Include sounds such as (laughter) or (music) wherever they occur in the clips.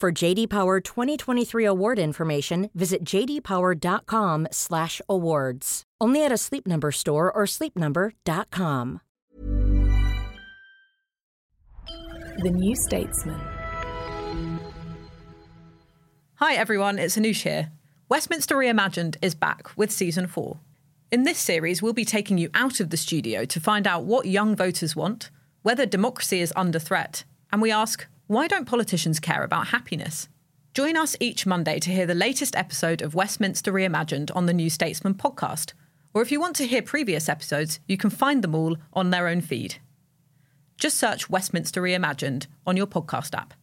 For JD Power 2023 award information, visit jdpower.com/awards. Only at a Sleep Number store or sleepnumber.com. The New Statesman. Hi everyone, it's Anoosh here. Westminster Reimagined is back with season four. In this series, we'll be taking you out of the studio to find out what young voters want, whether democracy is under threat, and we ask, why don't politicians care about happiness? Join us each Monday to hear the latest episode of Westminster Reimagined on the New Statesman podcast. Or if you want to hear previous episodes, you can find them all on their own feed. Just search Westminster Reimagined on your podcast app.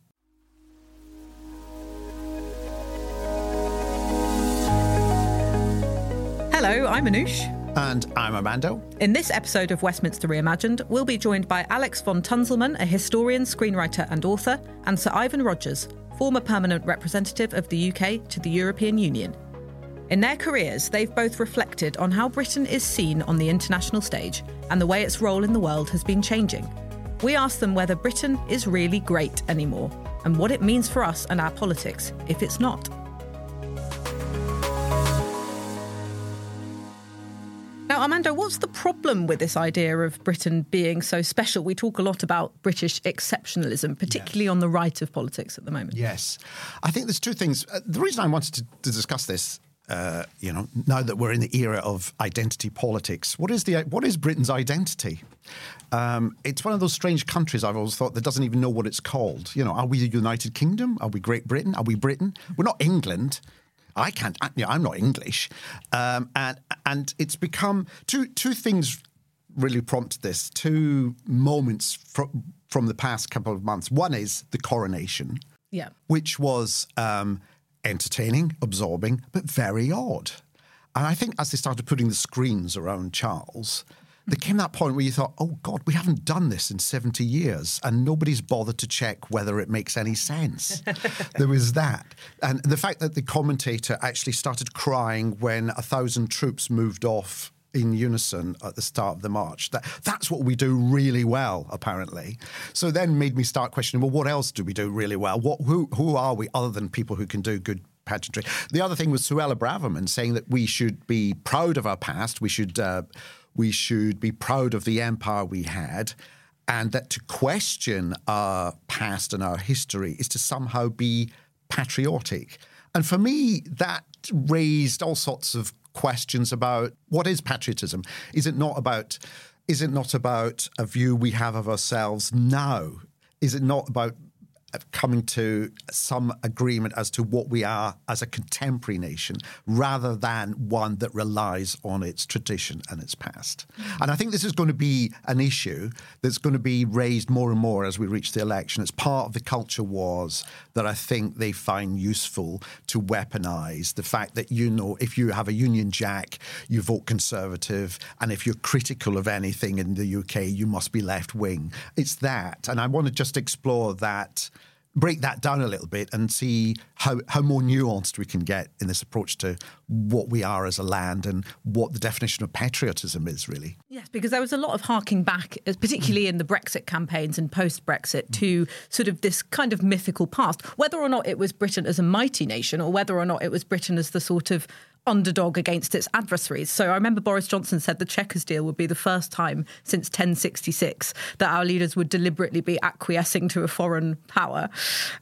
Hello, I'm Anoosh. And I'm Armando. In this episode of Westminster Reimagined, we'll be joined by Alex von Tunzelmann, a historian, screenwriter, and author, and Sir Ivan Rogers, former permanent representative of the UK to the European Union. In their careers, they've both reflected on how Britain is seen on the international stage and the way its role in the world has been changing. We asked them whether Britain is really great anymore and what it means for us and our politics if it's not. Now, Armando, what's the problem with this idea of Britain being so special? We talk a lot about British exceptionalism, particularly yes. on the right of politics at the moment. Yes. I think there's two things. Uh, the reason I wanted to, to discuss this uh, you know, now that we're in the era of identity politics, what is the what is Britain's identity? Um, it's one of those strange countries I've always thought that doesn't even know what it's called. You know, are we the United Kingdom? Are we Great Britain? Are we Britain? We're not England. I can't. I, you know, I'm not English, um, and and it's become two two things really prompt this. Two moments from from the past couple of months. One is the coronation, yeah, which was um, entertaining, absorbing, but very odd. And I think as they started putting the screens around Charles, there came that point where you thought, oh God, we haven't done this in 70 years and nobody's bothered to check whether it makes any sense. (laughs) there was that. And the fact that the commentator actually started crying when a thousand troops moved off in unison at the start of the march. That that's what we do really well, apparently. So then made me start questioning, well, what else do we do really well? What who who are we other than people who can do good pageantry? The other thing was Suella Braverman saying that we should be proud of our past. We should. Uh, we should be proud of the empire we had, and that to question our past and our history is to somehow be patriotic. And for me, that raised all sorts of questions about what is patriotism? Is it not about is it not about a view we have of ourselves now? Is it not about coming to some agreement as to what we are as a contemporary nation rather than one that relies on its tradition and its past. Mm. And I think this is going to be an issue that's going to be raised more and more as we reach the election. It's part of the culture wars that I think they find useful to weaponize the fact that, you know, if you have a Union Jack, you vote Conservative, and if you're critical of anything in the UK, you must be left wing. It's that. And I want to just explore that break that down a little bit and see how, how more nuanced we can get in this approach to what we are as a land and what the definition of patriotism is, really. Yes, because there was a lot of harking back, particularly in the Brexit campaigns and post Brexit, to sort of this kind of mythical past, whether or not it was Britain as a mighty nation or whether or not it was Britain as the sort of underdog against its adversaries. So I remember Boris Johnson said the Chequers deal would be the first time since 1066 that our leaders would deliberately be acquiescing to a foreign power.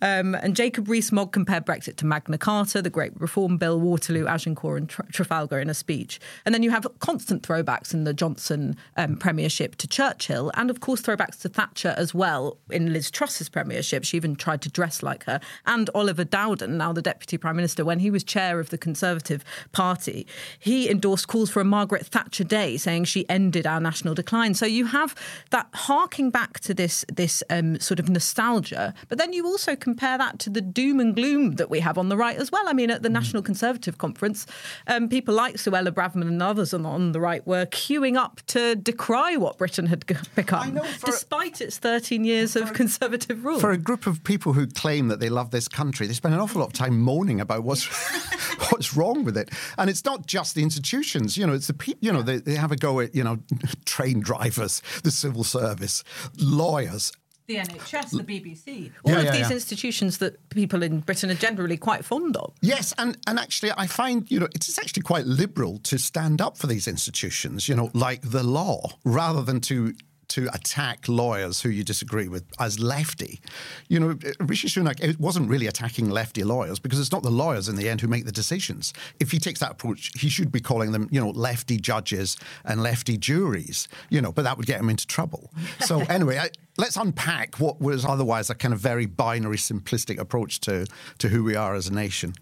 Um, and Jacob Rees-Mogg compared Brexit to Magna Carta, the Great Reform Bill, Waterloo, Agincourt, and Trafalgar in a speech. And then you have constant throwbacks in the Johnson um, premiership to Churchill, and of course throwbacks to Thatcher as well in Liz Truss's premiership. She even tried to dress like her. And Oliver Dowden, now the deputy prime minister, when he was chair of the Conservative Party, he endorsed calls for a Margaret Thatcher Day, saying she ended our national decline. So you have that harking back to this this um, sort of nostalgia, but then you also compare that to the doom and gloom that we have on the right as well. I mean, at the mm. National Conservative Conference, um, people like Suella Braverman and others on, on the right were queuing up to decry what Britain had become, despite its 13 years of Conservative rule. For a group of people who claim that they love this country, they spend an awful lot of time moaning about what's (laughs) what's wrong with it. And it's not just the institutions. You know, it's the people. You know, they, they have a go at you know (laughs) train drivers, the civil service, lawyers, the NHS, the BBC, all yeah, of yeah, these yeah. institutions that people in Britain are generally quite fond of. Yes, and, and actually, I find you know it's actually quite liberal to stand up for these institutions, you know, like the law, rather than to to attack lawyers who you disagree with as lefty. You know, Rishi Sunak it wasn't really attacking lefty lawyers because it's not the lawyers in the end who make the decisions. If he takes that approach, he should be calling them, you know, lefty judges and lefty juries. You know, but that would get him into trouble. So (laughs) anyway, I, let's unpack what was otherwise a kind of very binary, simplistic approach to to who we are as a nation.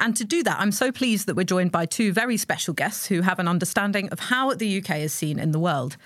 And to do that, I'm so pleased that we're joined by two very special guests who have an understanding of how the UK is seen in the world.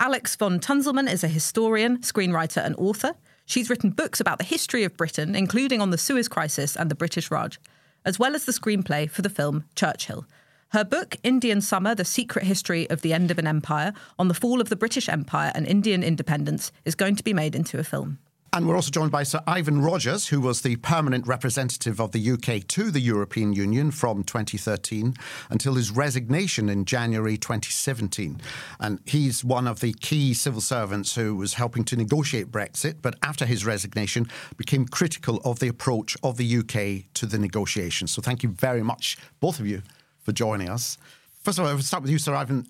Alex von Tunzelmann is a historian, screenwriter, and author. She's written books about the history of Britain, including on the Suez Crisis and the British Raj, as well as the screenplay for the film Churchill. Her book, Indian Summer The Secret History of the End of an Empire, on the fall of the British Empire and Indian independence, is going to be made into a film. And we're also joined by Sir Ivan Rogers, who was the permanent representative of the UK to the European Union from 2013 until his resignation in January 2017. And he's one of the key civil servants who was helping to negotiate Brexit, but after his resignation became critical of the approach of the UK to the negotiations. So thank you very much, both of you, for joining us. First of all, I will start with you, Sir Ivan.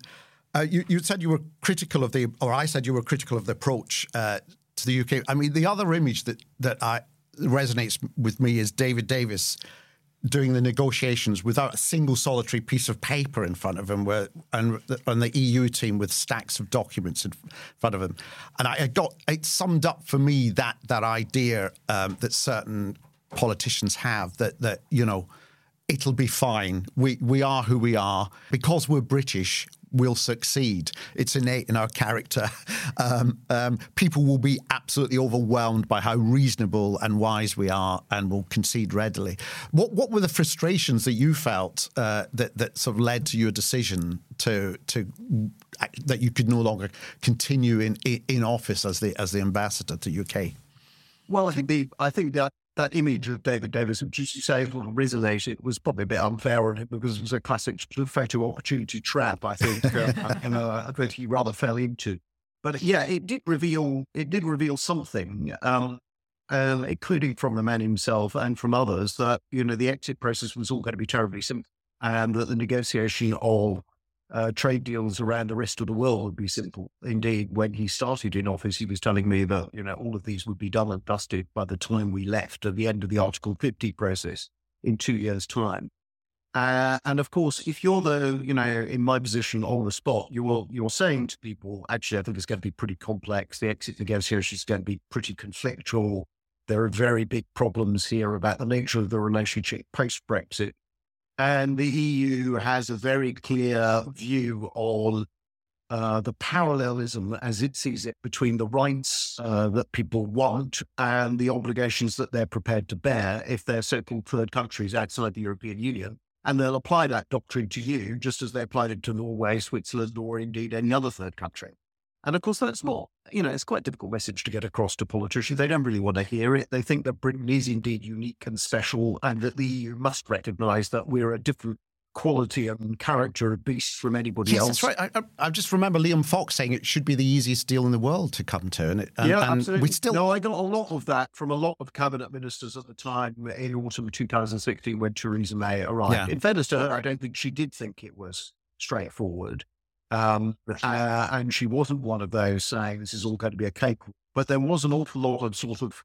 Uh, you, you, said you were critical of the, or I said you were critical of the approach uh, to the UK. I mean, the other image that that I, resonates with me is David Davis doing the negotiations without a single solitary piece of paper in front of him, where and, and the EU team with stacks of documents in front of him. And I, I got it summed up for me that that idea um, that certain politicians have that that you know it'll be fine. We we are who we are because we're British will succeed. It's innate in our character. (laughs) Um, um, people will be absolutely overwhelmed by how reasonable and wise we are, and will concede readily. What what were the frustrations that you felt uh, that that sort of led to your decision to to that you could no longer continue in in office as the as the ambassador to UK? Well, I think the I think that that image of David Davis, which you say resonated, was probably a bit unfair on him because it was a classic photo opportunity trap, I think, uh, (laughs) you know, that he rather fell into. But yeah, it did reveal it did reveal something, um, uh, including from the man himself and from others, that you know the exit process was all going to be terribly simple, and that the negotiation of uh, trade deals around the rest of the world would be simple. Indeed, when he started in office, he was telling me that you know all of these would be done and dusted by the time we left at the end of the Article 50 process in two years' time. Uh, and of course, if you're the, you know, in my position on the spot, you're you're saying to people, actually, I think it's going to be pretty complex. The exit negotiation is going to be pretty conflictual. There are very big problems here about the nature of the relationship post Brexit. And the EU has a very clear view on uh, the parallelism as it sees it between the rights uh, that people want and the obligations that they're prepared to bear if they're so called third countries outside the European Union. And they'll apply that doctrine to you just as they applied it to Norway, Switzerland, or indeed any other third country. And of course, that's hmm. more, you know, it's quite a difficult message to get across to politicians. They don't really want to hear it. They think that Britain is indeed unique and special and that the EU must recognize that we're a different quality and character of beast from anybody Yes, else. that's right. I, I, I just remember Liam Fox saying it should be the easiest deal in the world to come to, and, it, and, yeah, and absolutely. we still no, I got a lot of that from a lot of cabinet ministers at the time in autumn 2016 when Theresa May arrived. Yeah. In fairness to her, I don't think she did think it was straightforward. Um, uh, and she wasn't one of those saying this is all going to be a cake. But there was an awful lot of sort of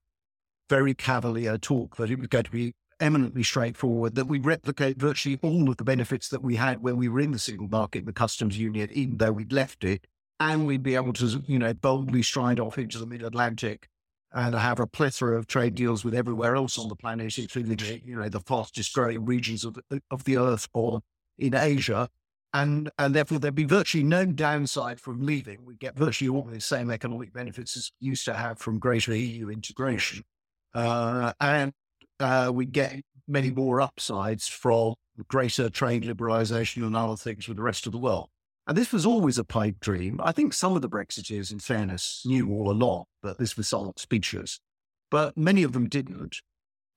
very cavalier talk that it was going to be eminently straightforward, that we replicate virtually all of the benefits that we had when we were in the single market, the customs union, even though we'd left it, and we'd be able to, you know, boldly stride off into the mid-Atlantic and have a plethora of trade deals with everywhere else on the planet, including, you know, the fastest growing regions of, of the earth or in Asia. And, and therefore there'd be virtually no downside from leaving. We get virtually all the same economic benefits as we used to have from greater EU integration. Uh, and uh, we get many more upsides from greater trade liberalisation and other things with the rest of the world. And this was always a pipe dream. I think some of the Brexiteers, in fairness, knew all along that this was somewhat speechless, but many of them didn't.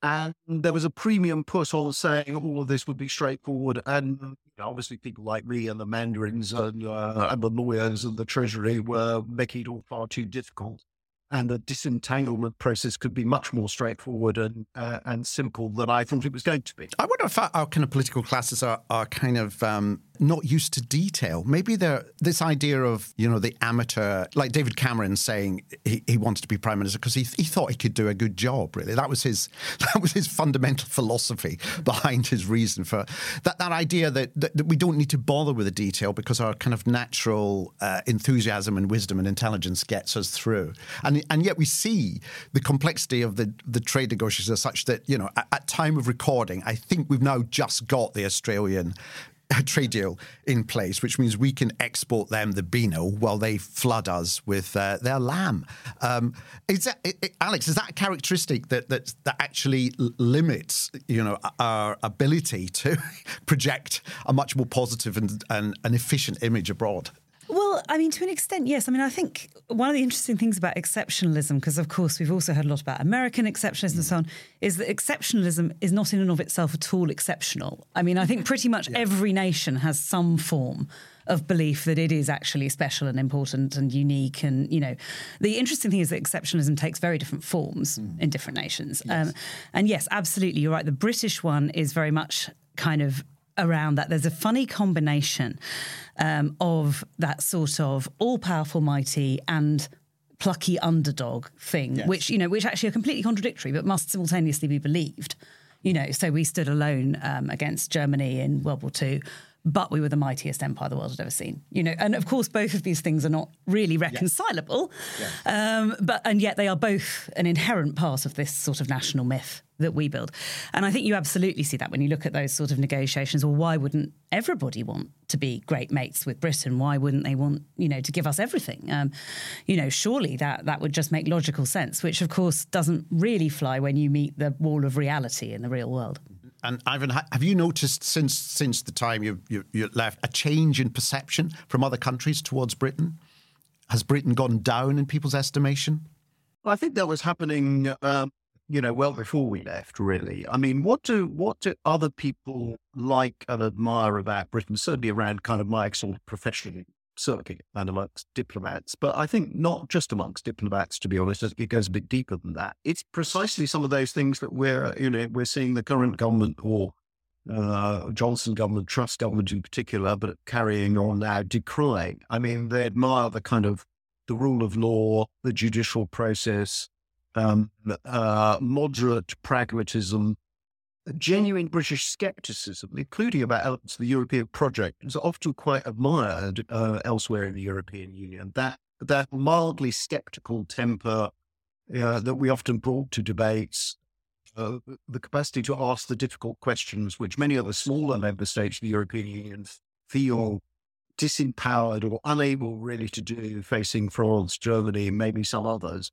And there was a premium put on saying all of this would be straightforward. And obviously, people like me and the mandarins and, uh, and the lawyers and the treasury were making it all far too difficult and the disentanglement process could be much more straightforward and uh, and simple than I thought it was going to be. I wonder if our, our kind of political classes are, are kind of um, not used to detail. Maybe they're this idea of you know the amateur, like David Cameron saying he, he wanted to be prime minister because he, he thought he could do a good job. Really, that was his (laughs) that was his fundamental philosophy behind his reason for that that idea that, that, that we don't need to bother with the detail because our kind of natural uh, enthusiasm and wisdom and intelligence gets us through. And and yet we see the complexity of the the trade negotiations such that you know at, at time of recording, I think we've now just got the Australian trade deal in place, which means we can export them the Beano while they flood us with uh, their lamb. Um, is that, it, it- Alex? Is that a characteristic that that that actually limits, you know, our ability to (laughs) project a much more positive and, and, and efficient image abroad? Well, I mean, to an extent, yes. I mean, I think one of the interesting things about exceptionalism, because of course we've also heard a lot about American exceptionalism and so on, is that exceptionalism is not in and of itself at all exceptional. I mean, I think pretty much (laughs) every nation has some form of belief that it is actually special and important and unique. And, you know, the interesting thing is that exceptionalism takes very different forms in different nations. Um, and yes, absolutely, you're right. The British one is very much kind of around that. There's a funny combination um, of that sort of all-powerful, mighty, and plucky underdog thing, which you know, which actually are completely contradictory, but must simultaneously be believed. You know, so we stood alone um, against Germany in World War II. But we were the mightiest empire the world had ever seen, you know. And of course, both of these things are not really reconcilable, um, but and yet they are both an inherent part of this sort of national myth that we build. And I think you absolutely see that when you look at those sort of negotiations. Well, why wouldn't everybody want to be great mates with Britain? Why wouldn't they want, you know, to give us everything? Um, you know, surely that that would just make logical sense, which of course doesn't really fly when you meet the wall of reality in the real world. And Ivan, have you noticed since since the time you, you you left a change in perception from other countries towards Britain? Has Britain gone down in people's estimation? I think that was happening, um, you know, well before we left. Really, I mean, what do what do other people like and admire about Britain? Certainly around kind of my sort of professional circuit and amongst diplomats, but I think not just amongst diplomats. To be honest, it goes a bit deeper than that. It's precisely some of those things that we're, you know, we're seeing the current government or uh, Johnson government, Truss government in particular, but carrying on now decrying. I mean, they admire the kind of the rule of law, the judicial process, um, uh, moderate pragmatism, genuine British skepticism, including about elements of the European project, is often quite admired uh, elsewhere in the European Union. That that mildly skeptical temper uh, that we often brought to debates, uh, the capacity to ask the difficult questions, which many of the smaller member states of the European Union feel disempowered or unable really to do, facing France, Germany, maybe some others.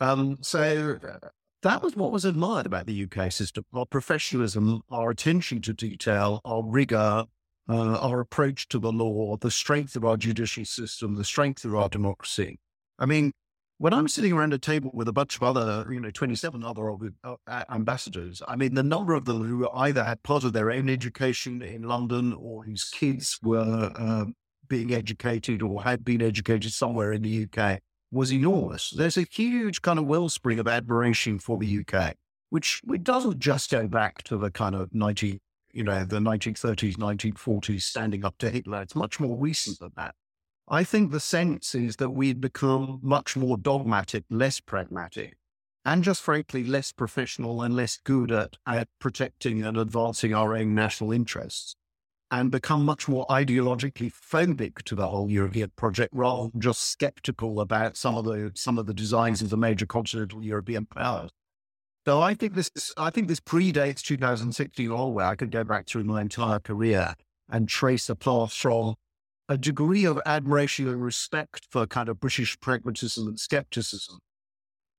Um, so uh, that was what was admired about the UK system: our professionalism, our attention to detail, our rigor, uh, our approach to the law, the strength of our judicial system, the strength of our democracy. I mean, when I'm sitting around a table with a bunch of other, you know, 27 other uh, ambassadors, I mean, the number of them who either had part of their own education in London or whose kids were uh, being educated or had been educated somewhere in the UK was enormous. There's a huge kind of wellspring of admiration for the UK, which it doesn't just go back to the kind of 19, you know, the 1930s, 1940s standing up to Hitler. It's much more recent than that. I think the sense is that we'd become much more dogmatic, less pragmatic, and just frankly less professional and less good at, at protecting and advancing our own national interests, and become much more ideologically phobic to the whole European project rather than just skeptical about some of the some of the designs of the major continental European powers. So I think this is, I think this predates 2016 all the way. I could go back through my entire career and trace a path from a degree of admiration and respect for kind of British pragmatism and skepticism,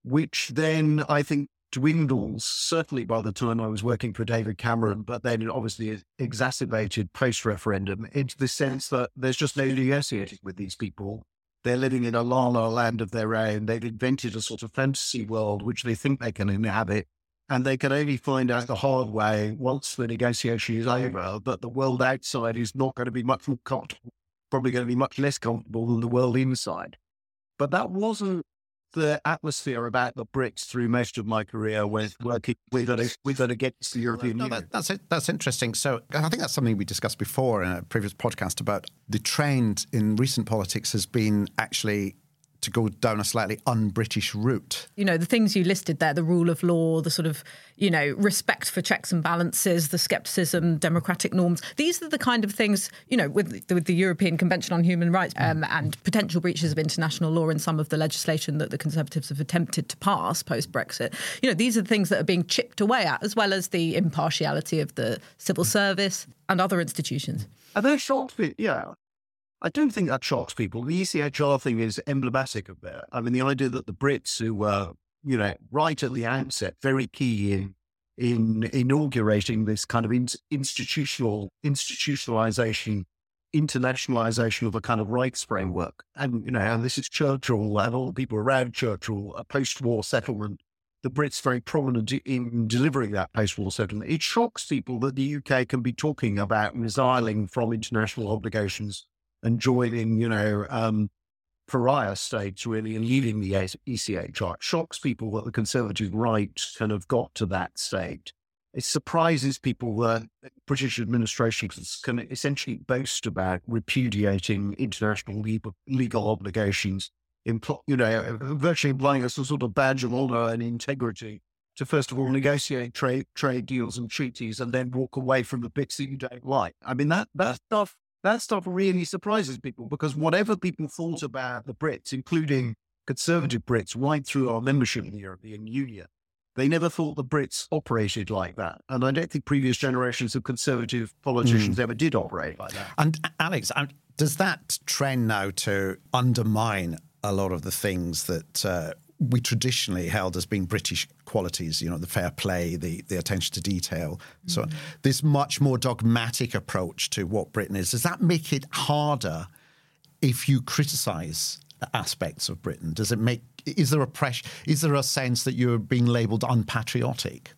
which then I think dwindles, certainly by the time I was working for David Cameron, but then it obviously exacerbated post referendum into the sense that there's just no negotiating with these people. They're living in a la la land of their own. They've invented a sort of fantasy world which they think they can inhabit. And they can only find out the hard way once the negotiation is over that the world outside is not going to be much more comfortable probably going to be much less comfortable than the world inside. But that wasn't the atmosphere about the Brits through most of my career with working with it, with it against the European no, Union. That, that's it. That's interesting. So I think that's something we discussed before in a previous podcast about the trend in recent politics has been actually to go down a slightly un-British route. You know, the things you listed there, the rule of law, the sort of, you know, respect for checks and balances, the skepticism, democratic norms. These are the kind of things, you know, with, with the European Convention on Human Rights um, and potential breaches of international law in some of the legislation that the Conservatives have attempted to pass post-Brexit. You know, these are the things that are being chipped away at, as well as the impartiality of the civil service and other institutions. Are they shocked? Yeah, I don't think that shocks people. The ECHR thing is emblematic of that. I mean, the idea that the Brits, who were, you know, right at the outset, very key in in inaugurating this kind of in, institutional institutionalization, internationalization of a kind of rights framework, and you know, and this is Churchill and all the people around Churchill, a post-war settlement. The Brits very prominent in delivering that post-war settlement. It shocks people that the UK can be talking about resiling from international obligations and joining, you know, um, pariah states really and leaving the ECHR. It shocks people that the conservative right kind of got to that state. It surprises people that British administrations can essentially boast about repudiating international legal, legal obligations, impl- you know, virtually implying us a sort of badge of honor and integrity to first of all negotiate trade trade deals and treaties and then walk away from the bits that you don't like. I mean that that stuff that stuff really surprises people because whatever people thought about the Brits, including conservative Brits, right through our membership in the European Union, they never thought the Brits operated like that. And I don't think previous generations of conservative politicians mm. ever did operate like that. And Alex, does that trend now to undermine a lot of the things that uh, we traditionally held as being British qualities, you know, the fair play, the, the attention to detail. Mm-hmm. So this much more dogmatic approach to what Britain is, does that make it harder if you criticise aspects of Britain? Does it make is there a pressure is there a sense that you're being labelled unpatriotic?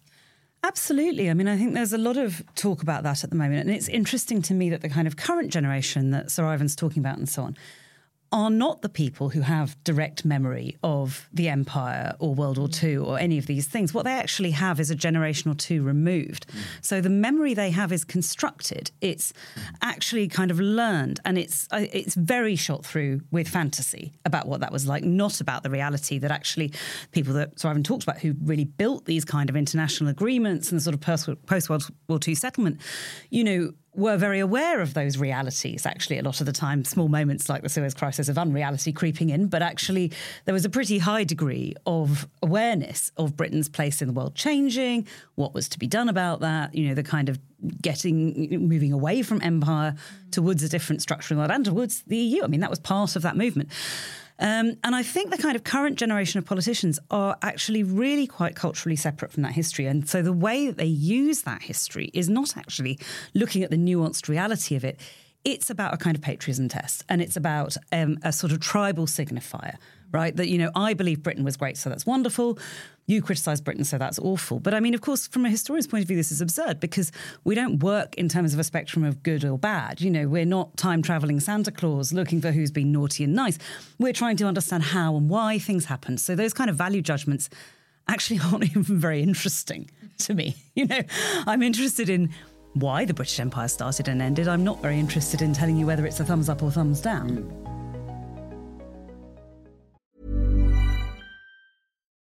Absolutely. I mean, I think there's a lot of talk about that at the moment. And it's interesting to me that the kind of current generation that Sir Ivan's talking about and so on are not the people who have direct memory of the empire or World War II or any of these things. What they actually have is a generation or two removed. Mm. So the memory they have is constructed. It's actually kind of learned, and it's uh, it's very shot through with fantasy about what that was like, not about the reality that actually people that Sir Ivan talked about who really built these kind of international agreements and the sort of post World War II settlement. You know, were very aware of those realities, actually, a lot of the time, small moments like the Suez Crisis of unreality creeping in, but actually there was a pretty high degree of awareness of Britain's place in the world changing, what was to be done about that, you know, the kind of getting, moving away from empire towards a different structure in the world and towards the EU. I mean, that was part of that movement. Um, and I think the kind of current generation of politicians are actually really quite culturally separate from that history. And so the way that they use that history is not actually looking at the nuanced reality of it. it's about a kind of patriotism test and it's about um, a sort of tribal signifier, right? That, you know, I believe Britain was great, so that's wonderful. You criticise Britain, so that's awful. But I mean, of course, from a historian's point of view, this is absurd because we don't work in terms of a spectrum of good or bad. You know, we're not time travelling Santa Claus looking for who's been naughty and nice. We're trying to understand how and why things happen. So those kind of value judgments actually (laughs) aren't even very interesting to me. (laughs) You know, I'm interested in why the British Empire started and ended. I'm not very interested in telling you whether it's a thumbs up or thumbs down.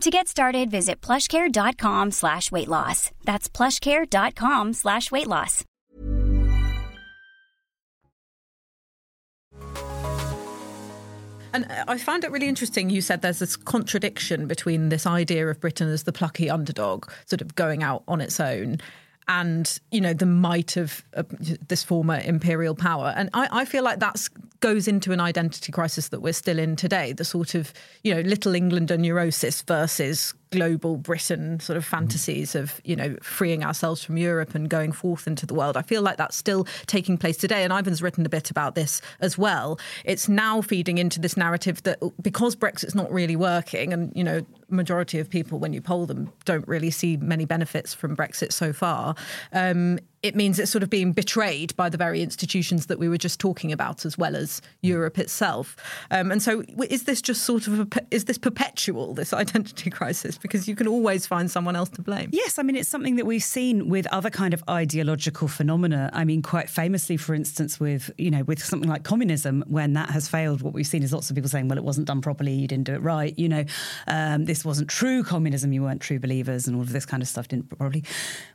To get started, visit plushcare.com slash weight loss. That's plushcare.com slash weight loss. And uh, I found it really interesting. You said there's this contradiction between this idea of Britain as the plucky underdog, sort of going out on its own, and you know the might of uh, this former imperial power. And I, I feel like that goes into an identity crisis that we're still in today. The sort of you know little Englander neurosis versus global Britain sort of fantasies of, you know, freeing ourselves from Europe and going forth into the world. I feel like that's still taking place today. And Ivan's written a bit about this as well. It's now feeding into this narrative that because Brexit's not really working, and, you know, majority of people, when you poll them, don't really see many benefits from Brexit so far. Um, it means it's sort of being betrayed by the very institutions that we were just talking about, as well as Europe itself. Um, and so, is this just sort of a, is this perpetual this identity (laughs) crisis? Because you can always find someone else to blame. Yes, I mean it's something that we've seen with other kind of ideological phenomena. I mean, quite famously, for instance, with you know with something like communism, when that has failed, what we've seen is lots of people saying, "Well, it wasn't done properly. You didn't do it right. You know, um, this wasn't true communism. You weren't true believers, and all of this kind of stuff didn't properly."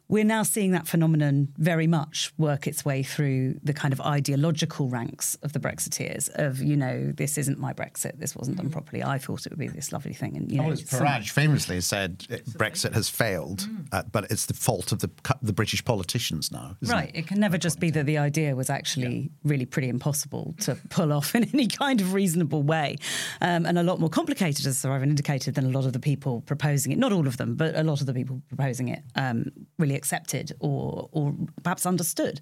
We're now seeing that phenomenon very much work its way through the kind of ideological ranks of the Brexiteers of, you know, this isn't my Brexit, this wasn't done mm. properly. I thought it would be this lovely thing. And, you know, oh, Farage famously said Brexit has failed, mm. uh, but it's the fault of the, the British politicians now. right. It? it? can never just be that the idea was actually yeah. really pretty impossible to pull off (laughs) in any kind of reasonable way um, and a lot more complicated, as Sir Ivan indicated, than a lot of the people proposing it. Not all of them, but a lot of the people proposing it um, really accepted or or perhaps understood.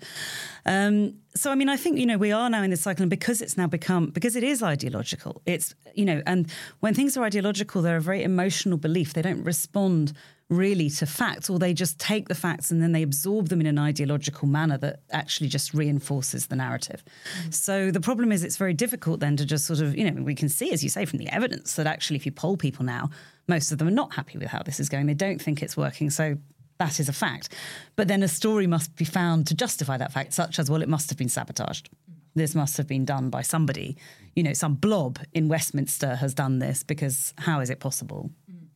Um, so I mean, I think you know we are now in this cycle, and because it's now become because it is ideological. It's you know, and when things are ideological, they're a very emotional belief. They don't respond really to facts, or they just take the facts and then they absorb them in an ideological manner that actually just reinforces the narrative. Mm. So the problem is, it's very difficult then to just sort of you know we can see, as you say, from the evidence that actually, if you poll people now, most of them are not happy with how this is going. They don't think it's working. So that is a fact. But then a story must be found to justify that fact, such as, well, it must have been sabotaged. This must have been done by somebody. You know, some blob in Westminster has done this because how is it possible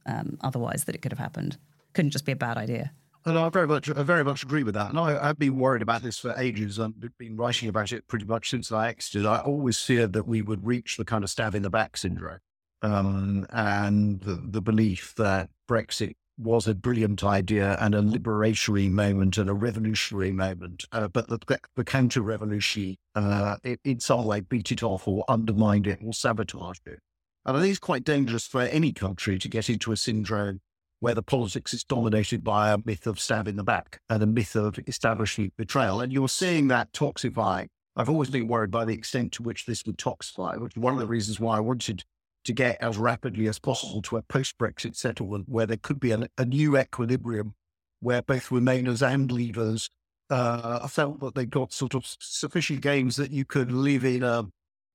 um, otherwise that it could have happened? Couldn't just be a bad idea. And I very much, I very much agree with that. And I, have been worried about this for ages. I've been writing about it pretty much since I exited. I always feared that we would reach the kind of stab in the back syndrome, um, and the, the, belief that Brexit was a brilliant idea and a liberatory moment and a revolutionary moment, uh, but the, the counter revolution uh, in some way beat it off or undermined it or sabotaged it. And I think it's quite dangerous for any country to get into a syndrome where the politics is dominated by a myth of stab in the back and a myth of establishment betrayal. And you're seeing that toxify. I've always been worried by the extent to which this would toxify, which is one of the reasons why I wanted to get as rapidly as possible to a post Brexit settlement where there could be a, a, new equilibrium where both Remainers and Leavers uh, felt that they got sort of sufficient gains that you could live in a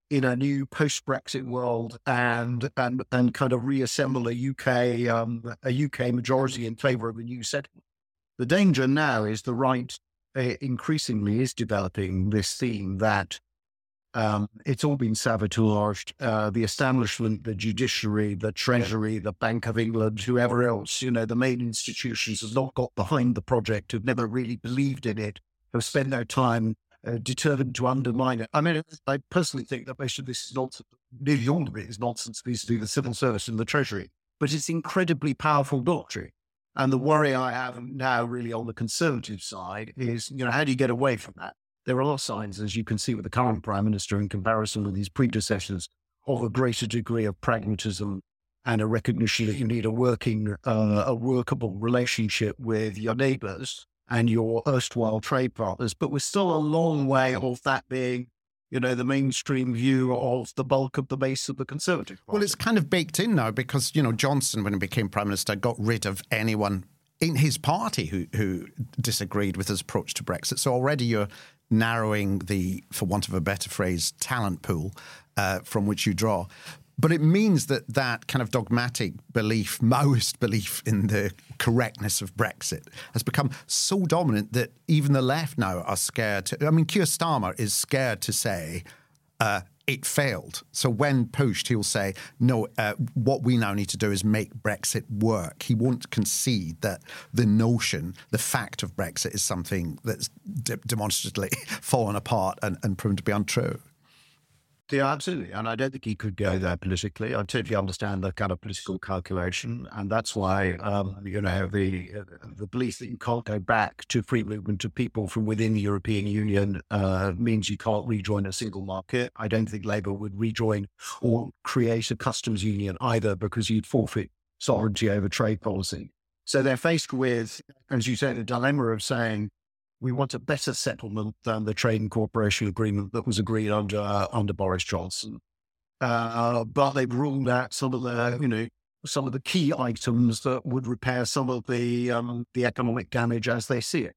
in a new post Brexit world and and and kind of reassemble a UK um, a UK majority in favour of a new settlement. The danger now is the right uh, increasingly is developing this theme that um, it's all been sabotaged. Uh, the establishment, the judiciary, the treasury, the Bank of England, whoever else, you know, the main institutions have not got behind the project, have never really believed in it, have spent their time uh, determined to undermine it. I mean, I personally think that most of this is nonsense. nearly all of it is nonsense vis a the civil service and the treasury, but it's incredibly powerful doctrine. And the worry I have now, really, on the conservative side, is you know how do you get away from that? There are signs, as you can see with the current prime minister, in comparison with his predecessors, of a greater degree of pragmatism and a recognition that you need a working, uh, a workable relationship with your neighbours and your erstwhile trade partners. But we're still a long way off that being you know, the mainstream view of the bulk of the base of the Conservative Party. Well, it's kind of baked in now because, you know, Johnson, when he became Prime Minister, got rid of anyone in his party who, who disagreed with his approach to Brexit. So already you're narrowing the, for want of a better phrase, talent pool uh, from which you draw. But it means that that kind of dogmatic belief, Maoist belief in the correctness of Brexit, has become so dominant that even the left now are scared. To, I mean, Keir Starmer is scared to say uh, it failed. So when pushed, he'll say, no, uh, what we now need to do is make Brexit work. He won't concede that the notion, the fact of Brexit is something that's de- demonstrably (laughs) fallen apart and, and proven to be untrue. Yeah, absolutely. And I don't think he could go there politically. I totally understand the kind of political calculation. And that's why, um, you know, the uh, the belief that you can't go back to free movement of people from within the European Union uh, means you can't rejoin a single market. I don't think Labour would rejoin or create a customs union either because you'd forfeit sovereignty over trade policy. So they're faced with, as you say, the dilemma of saying, we want a better settlement than the trade and cooperation agreement that was agreed under uh, under Boris Johnson. Uh, but they've ruled out some of the, you know, some of the key items that would repair some of the um, the economic damage as they see it.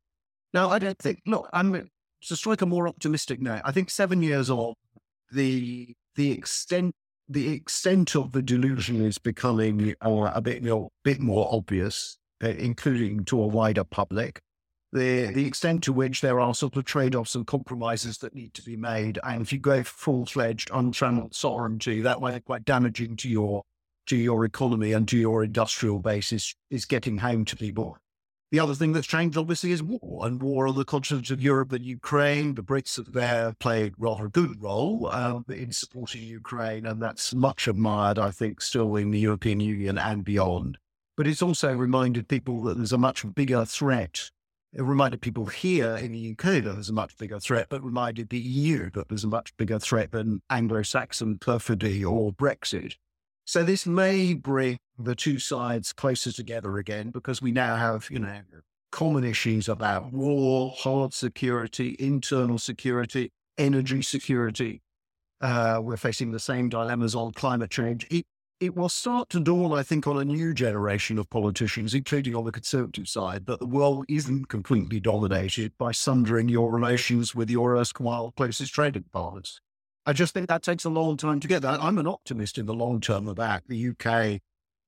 Now, I don't think. Look, I'm to strike a more optimistic note. I think seven years on, the the extent the extent of the delusion is becoming uh, a bit more bit more obvious, uh, including to a wider public the the extent to which there are sort of trade offs and compromises that need to be made. And if you go full fledged untrammeled sovereignty, that way quite damaging to your to your economy and to your industrial base is, is getting home to people. The other thing that's changed, obviously, is war and war on the continent of Europe and Ukraine. The Brits have there played rather a good role um, in supporting Ukraine, and that's much admired, I think, still in the European Union and beyond. But it's also reminded people that there's a much bigger threat it reminded people here in the UK that there's a much bigger threat, but reminded the EU that there's a much bigger threat than Anglo Saxon perfidy or Brexit. So this may bring the two sides closer together again because we now have, you know, common issues about war, hard security, internal security, energy security. Uh, we're facing the same dilemmas on climate change. It, it will start to dawn, I think, on a new generation of politicians, including on the Conservative side, that the world isn't completely dominated by sundering your relations with your erstwhile closest trading partners. I just think that takes a long time to get that. I'm an optimist in the long term about the UK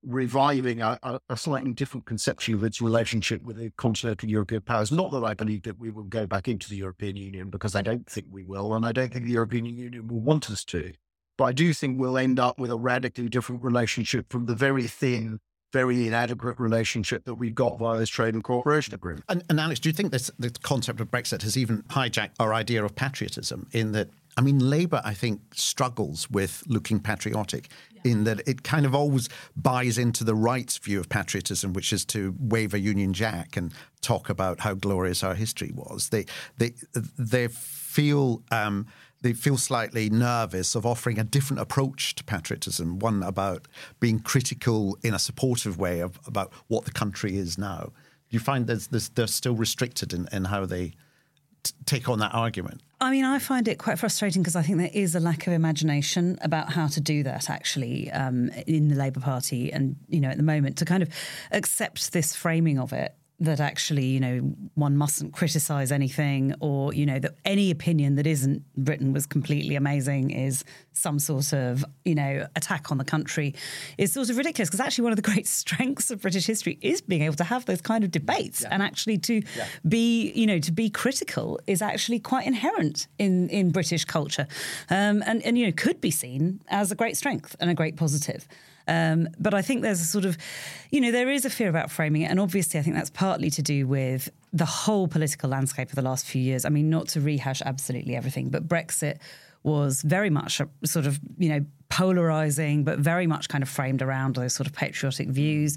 reviving a, a, a, slightly different conception of its relationship with the continental European powers. Not that I believe that we will go back into the European Union, because I don't think we will, and I don't think the European Union will want us to. But I do think we'll end up with a radically different relationship from the very thin, very inadequate relationship that we've got via this trade and cooperation agreement. And, and Alex, do you think this the concept of Brexit has even hijacked our idea of patriotism in that I mean, Labour, I think, struggles with looking patriotic yeah. in that it kind of always buys into the right's view of patriotism, which is to wave a Union Jack and talk about how glorious our history was. They they they feel um, they feel slightly nervous of offering a different approach to patriotism, one about being critical in a supportive way of, about what the country is now. You find there's, there's, they're still restricted in, in how they t- take on that argument? I mean, I find it quite frustrating because I think there is a lack of imagination about how to do that actually um, in the Labour Party. And, you know, at the moment, to kind of accept this framing of it that actually, you know, one mustn't criticize anything or, you know, that any opinion that isn't Britain was completely amazing is some sort of, you know, attack on the country is sort of ridiculous. Because actually, one of the (laughs) great strengths of British history is being able to have those kind of debates yeah. and actually to yeah. be, you know, to be critical is actually quite inherent in, in British culture um, and, and, you know, could be seen as a great strength and a great positive. Um, but I think there's a sort of, you know, there is a fear about framing it. And obviously, I think that's partly to do with the whole political landscape of the last few years. I mean, not to rehash absolutely everything, but Brexit was very much a sort of, you know, polarizing, but very much kind of framed around those sort of patriotic views.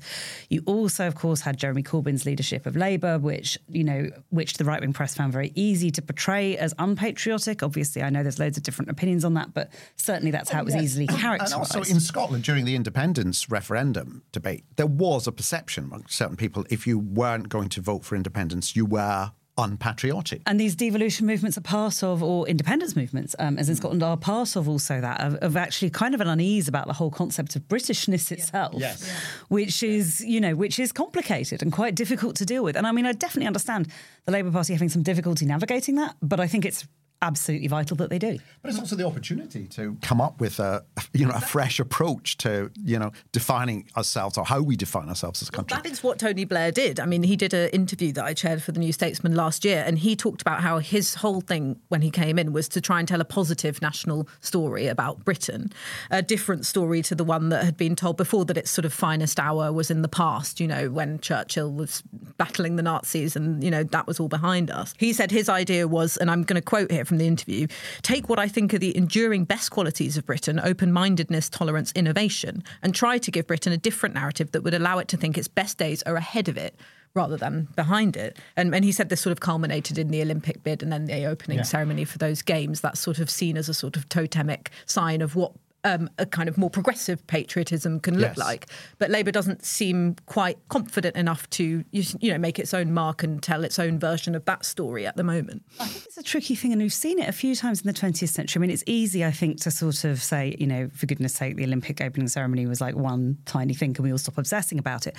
You also, of course, had Jeremy Corbyn's leadership of Labour, which you know, which the right wing press found very easy to portray as unpatriotic. Obviously, I know there's loads of different opinions on that, but certainly that's oh, how it was easily characterised. And also in Scotland during the independence referendum debate, there was a perception among certain people if you weren't going to vote for independence, you were unpatriotic. And these devolution movements are part of, or independence movements, um, as in Scotland, are part of also that, of, of, actually kind of an unease about the whole concept of Britishness itself, yes. Yeah. which is, you know, which is complicated and quite difficult to deal with. And I mean, I definitely understand the Labour Party having some difficulty navigating that, but I think it's absolutely vital that they do. But it's also the opportunity to come up with a you know a fresh approach to you know defining ourselves or how we define ourselves as a country. Well, that is what Tony Blair did. I mean, he did an interview that I chaired for the New Statesman last year, and he talked about how his whole thing when he came in was to try and tell a positive national story about Britain, a different story to the one that had been told before that its sort of finest hour was in the past. You know, when Churchill was battling the Nazis, and you know that was all behind us. He said his idea was, and I'm going to quote here from the interview take what I think are the enduring best qualities of Britain open mindedness, tolerance, innovation and try to give Britain a different narrative that would allow it to think its best days are ahead of it rather than behind it. And, and he said this sort of culminated in the Olympic bid and then the opening yeah. ceremony for those games. That's sort of seen as a sort of totemic sign of what um, a kind of more progressive patriotism can look yes. like. But Labour doesn't seem quite confident enough to, you know, make its own mark and tell its own version of that story at the moment. I think it's a tricky thing, and we've seen it a few times in the 20th century. I mean, it's easy, I think, to sort of say, you know, for goodness sake, the Olympic opening ceremony was like one tiny thing, and we all stop obsessing about it.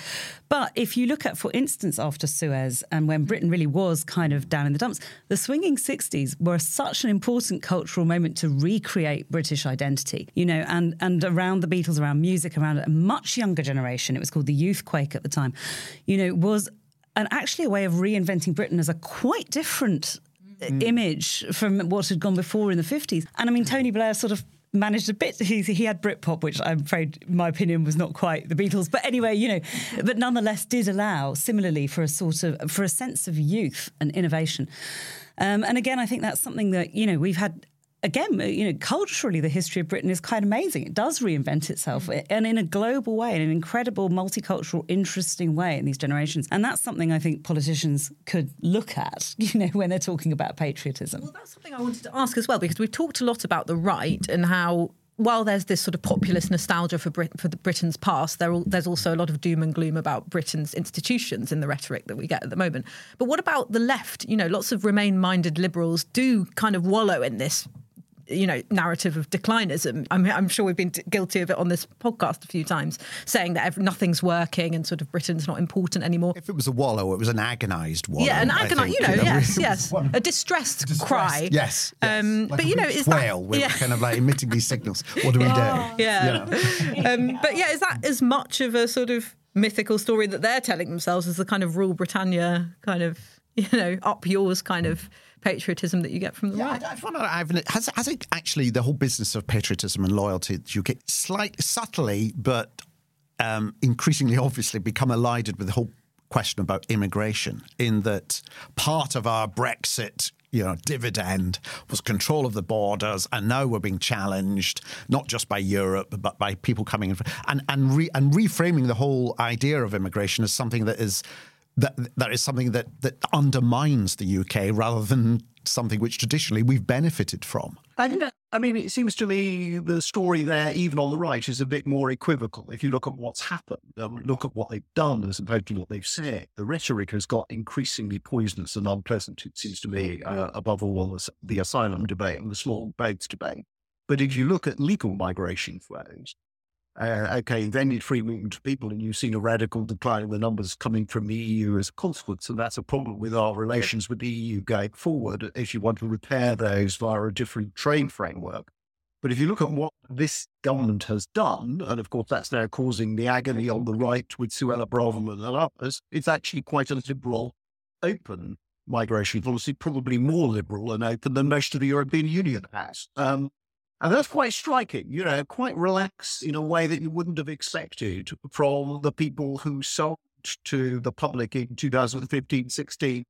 But if you look at, for instance, after Suez and when Britain really was kind of down in the dumps, the swinging 60s were such an important cultural moment to recreate British identity. You know, know, and and around the Beatles, around music, around a much younger generation. It was called the Youth Quake at the time. You know, was and actually a way of reinventing Britain as a quite different mm. image from what had gone before in the 50s. And I mean, Tony Blair sort of managed a bit. He, he had Britpop, which I'm afraid my opinion was not quite the Beatles. But anyway, you know, but nonetheless did allow similarly for a sort of for a sense of youth and innovation. Um, and again, I think that's something that you know we've had again, uh, you know, culturally, the history of Britain is quite amazing. It does reinvent itself, mm. and in a global way, in an incredible, multicultural, interesting way in these generations. And that's something I think politicians could look at, (laughs) you know, when they're talking about patriotism. Well, that's something I wanted to ask as well, because we've talked a lot about the right and how while there's this sort of populist nostalgia for Brit- for the Britain's past, there there's also a lot of doom and gloom about Britain's institutions in the rhetoric that we get at the moment. But what about the left? You know, lots of Remain-minded liberals do kind of wallow in this you know narrative of declinism. I'm, I'm, sure we've been guilty of it on this podcast a few times, saying that nothing's working and sort of Britain's not important anymore. If it was a wallow, it was an agonised wallow. Yeah, an agonised, you know, you know yes, (laughs) yes, a distressed, distressed cry. Yes, yes. Um, like but you know, is whale that, we're yeah. kind of like emitting these signals. What do we yeah. do? Yeah, know? (laughs) um, but yeah, is that as much of a sort of mythical story that they're telling themselves as the kind of rule Britannia kind of (laughs) you know up yours kind of patriotism that you get from the yeah, right. I, I've, has, has it actually the whole business of patriotism and loyalty you get slightly subtly but um, increasingly obviously become allied with the whole question about immigration in that part of our Brexit you know, dividend was control of the borders, and now we're being challenged not just by Europe but by people coming in, and and re, and reframing the whole idea of immigration as something that is that that is something that that undermines the UK rather than something which traditionally we've benefited from. I, I mean, it seems to me the story there, even on the right, is a bit more equivocal. If you look at what's happened, look at what they've done as opposed to what they've said, the rhetoric has got increasingly poisonous and unpleasant, it seems to me, uh, above all the asylum debate and the small boats debate. But if you look at legal migration flows, uh, okay, then need free movement of people, and you've seen a radical decline in the numbers coming from the EU as a consequence. And that's a problem with our relations with the EU going forward if you want to repair those via a different trade framework. But if you look at what this government has done, and of course that's now causing the agony on the right with Suella Braverman and others, it's actually quite a liberal, open migration policy, probably more liberal and open than most of the European Union has. Um, and that's quite striking, you know, quite relaxed in a way that you wouldn't have expected from the people who sold to the public in 2015 16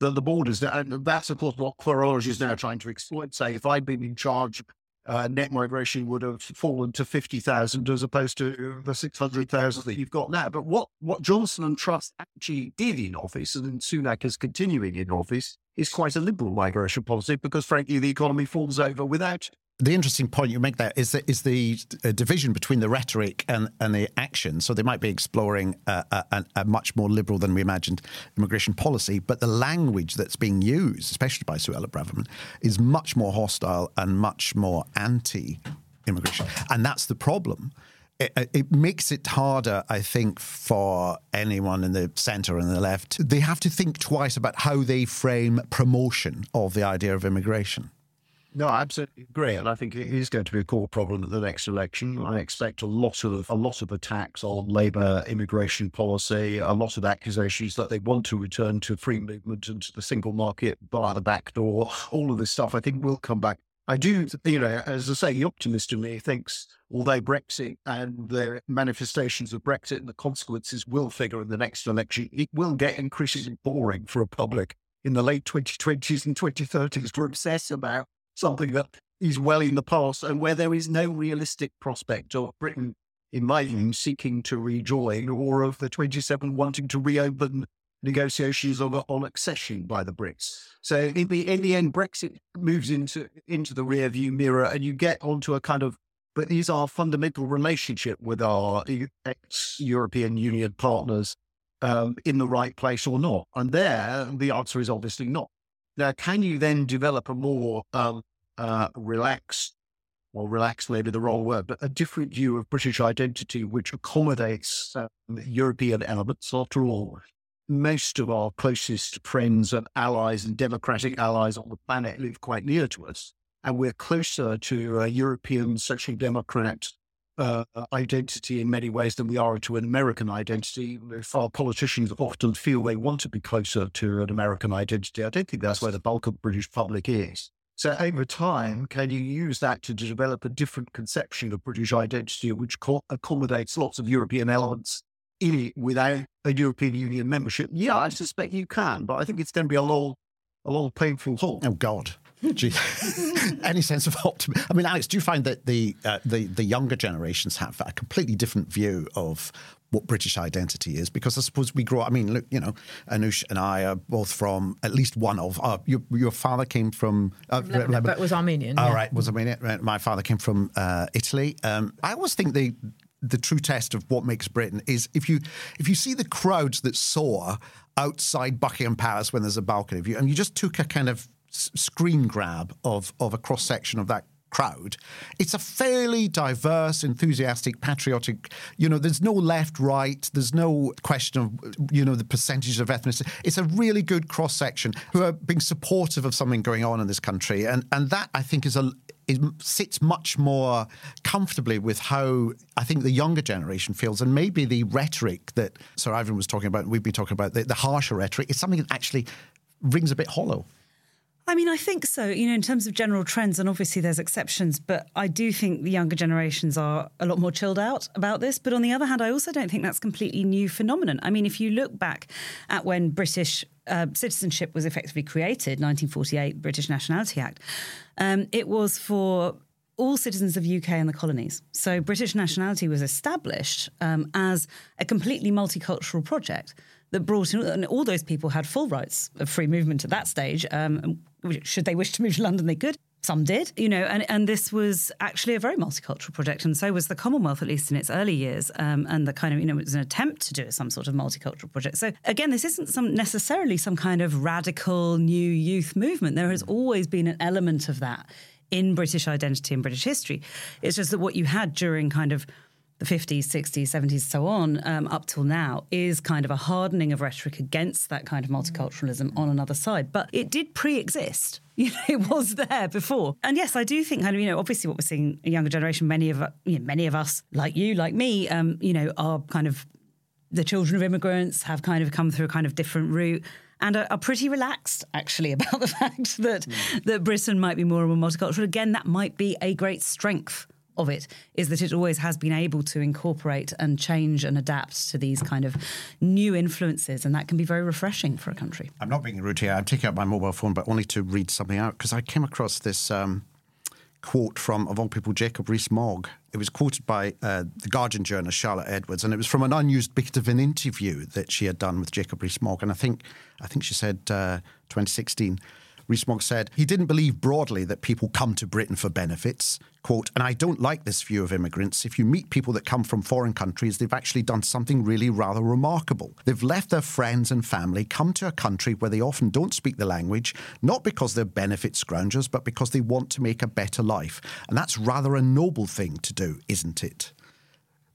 that the borders, and that's of course what Farage is now trying to exploit. Say, if I'd been in charge uh, net migration would have fallen to 50,000 as opposed to the 600,000 that you've got now. But what, what Johnson and Truss actually did in office, and Sunak is continuing in office, is quite a liberal migration policy because, frankly, the economy falls over without the interesting point you make there is that is the uh, division between the rhetoric and, and the action. So they might be exploring a, a, a, much more liberal than we imagined immigration policy, but the language that's being used, especially by Suella Braverman, is much more hostile and much more anti-immigration, and that's the problem. It, it, makes it harder, I think, for anyone in the centre and the left. They have to think twice about how they frame promotion of the idea of immigration. No, I absolutely agree, and I think it is going to be a core problem at the next election. I expect a lot of a lot of attacks on Labour immigration policy, a lot of accusations that they want to return to free movement and to the single market via the back door. All of this stuff, I think, will come back. I do, you know, as I say, the optimist in me thinks although Brexit and the manifestations of Brexit and the consequences will figure in the next election, it will get increasingly boring for a public in the late 2020s and 2030s to obsess about something that is well in the past and where there is no realistic prospect of Britain, in my view, seeking to rejoin or of the 27 wanting to reopen negotiations on, on accession by the Brits. So in the, in the end, Brexit moves into, into the rear view mirror and you get onto a kind of but is our fundamental relationship with our ex European Union partners um, in the right place or not? And there, the answer is obviously not. Now, can you then develop a more um, uh, relaxed, well, relaxed maybe the wrong word, but a different view of British identity which accommodates um, European elements? After all, most of our closest friends and allies and democratic allies on the planet live quite near to us. And we're closer to a European social democrat uh, identity in many ways than we are to an American identity. If our politicians often feel they want to be closer to an American identity, I don't think that's where the bulk of British public is. So over time, can you use that to develop a different conception of British identity, which co- accommodates lots of European elements in it without a European Union membership? Yeah, I suspect you can, but I think it's going to be a long, a long painful haul. Oh God. (laughs) (laughs) Any sense of optimism? I mean, Alex, do you find that the, uh, the the younger generations have a completely different view of what British identity is? Because I suppose we grow. I mean, look, you know, Anoosh and I are both from at least one of. Uh, your, your father came from. Uh, Lebanon, but was Armenian. All yeah. right, was Armenian. My father came from uh, Italy. Um, I always think the the true test of what makes Britain is if you if you see the crowds that soar outside Buckingham Palace when there's a balcony view, and you just took a kind of screen grab of, of a cross section of that crowd. It's a fairly diverse, enthusiastic, patriotic, you know, there's no left, right, there's no question of, you know, the percentage of ethnicity. It's a really good cross section who are being supportive of something going on in this country. And, and that, I think, is a, it sits much more comfortably with how I think the younger generation feels, and maybe the rhetoric that Sir Ivan was talking about, we've been talking about, the, the harsher rhetoric, is something that actually rings a bit hollow. I mean, I think so. You know, in terms of general trends, and obviously there's exceptions, but I do think the younger generations are a lot more chilled out about this. But on the other hand, I also don't think that's completely new phenomenon. I mean, if you look back at when British uh, citizenship was effectively created, 1948 British Nationality Act, um, it was for all citizens of UK and the colonies. So British nationality was established um, as a completely multicultural project that brought in, and all those people had full rights of free movement at that stage. Um, should they wish to move to London, they could. Some did, you know, and, and this was actually a very multicultural project, and so was the Commonwealth, at least in its early years. Um, and the kind of, you know, it was an attempt to do some sort of multicultural project. So again, this isn't some necessarily some kind of radical new youth movement. There has always been an element of that in British identity and British history. It's just that what you had during kind of the 50s, 60s, 70s, so on, um, up till now, is kind of a hardening of rhetoric against that kind of multiculturalism on another side. But it did pre exist. (laughs) You know, it was there before. And yes, I do think kind of, you know, obviously what we're seeing a younger generation, many of you know, many of us, like you, like me, um, you know, are kind of the children of immigrants have kind of come through a kind of different route and are, are, pretty relaxed actually (laughs) about the fact that mm. that Britain might be more and more multicultural. Again, that might be a great strength of it is that it always has been able to incorporate and change and adapt to these kind of new influences, and that can be very refreshing for a country. I'm not being rude here. I'm taking out my mobile phone, but only to read something out because I came across this. Um, quote from, of all people, Jacob Rees-Mogg. It was quoted by uh, the Guardian journalist Charlotte Edwards, and it was from an unused bit of an interview that she had done with Jacob Rees-Mogg. And I think, I think she said uh, 2016. Rees-Mogg said he didn't believe broadly that people come to Britain for benefits. Quote, and I don't like this view of immigrants. If you meet people that come from foreign countries, they've actually done something really rather remarkable. They've left their friends and family, come to a country where they often don't speak the language, not because they're benefit scroungers, but because they want to make a better life. And that's rather a noble thing to do, isn't it?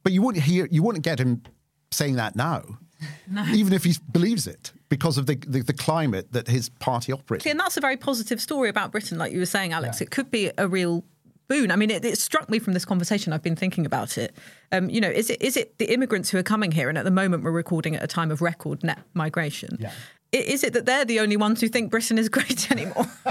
But you won't hear, you won't get him saying that now. (laughs) No. Even if he believes it, because of the, the, the, climate that his party operates. And that's a very positive story about Britain, like you were saying, Alex. Yeah. It could be a real boon. I mean, it, it, struck me from this conversation. I've been thinking about it. Um, you know, is it is it the immigrants who are coming here, and at the moment we're recording at a time of record net migration? Yeah is it that they're the only ones who think Britain is (laughs) great anymore? (laughs)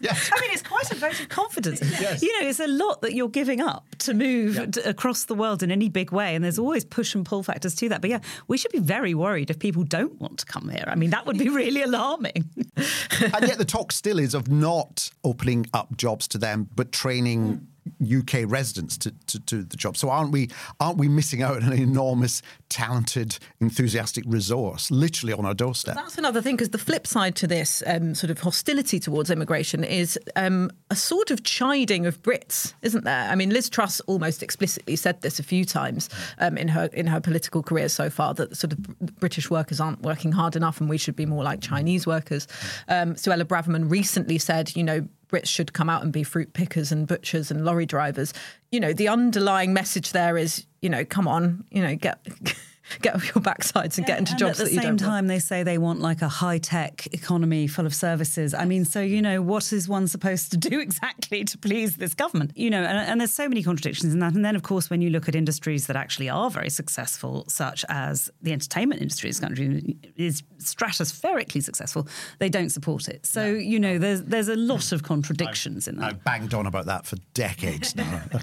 yeah. I mean, it's quite a vote of confidence. (laughs) yes. You know, it's a lot that you're giving up to move to, across the world in any big way, and there's always push and pull factors to that. But yeah, we should be very worried if people don't want to come here. I mean, that would be really alarming. and yet, the talk still is of not opening up jobs to them, but training. Mm UK residents to, to, to, the job. So aren't we aren't we missing out on an enormous, talented, enthusiastic resource literally on our doorstep? That's another thing because the flip side to this um, sort of hostility towards immigration is um, a sort of chiding of Brits, isn't there? I mean, Liz Truss almost explicitly said this a few times um, in her in her political career so far that sort of British workers aren't working hard enough and we should be more like Chinese workers. Um, Suella Braverman recently said, you know, Brits should come out and be fruit pickers and butchers and lorry drivers. You know, the underlying message there is, you know, come on, you know, get (laughs) get off your backsides and yeah, get into and jobs at the same time they say they want like a high-tech economy full of services. I mean so you know what is one supposed to (laughs) do exactly to please this government? You know and, and, there's so many contradictions in that. And then of course when you look at industries that actually are very successful such as the entertainment industry this country is stratospherically successful. they don't support it. So yeah. you know there's there's a lot of contradictions I've, in that. I've banged on about that for decades now. (laughs)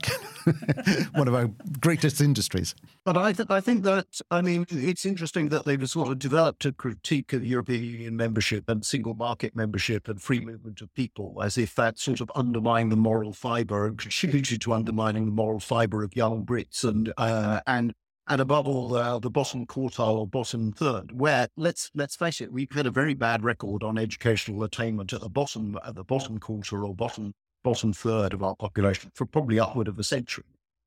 (laughs) One of our greatest industries. But I, th- I think that, I mean, it's interesting that they've sort of developed a critique of European Union membership and single market membership and free movement of people as if that sort of undermined the moral fibre and contributed to undermining the moral fibre of young Brits and, uh, and, and above all, uh, the bottom quartile or bottom third, where let's let's face it, we've had a very bad record on educational attainment at the bottom at the bottom quarter or bottom bottom third of our population for probably upward of a century.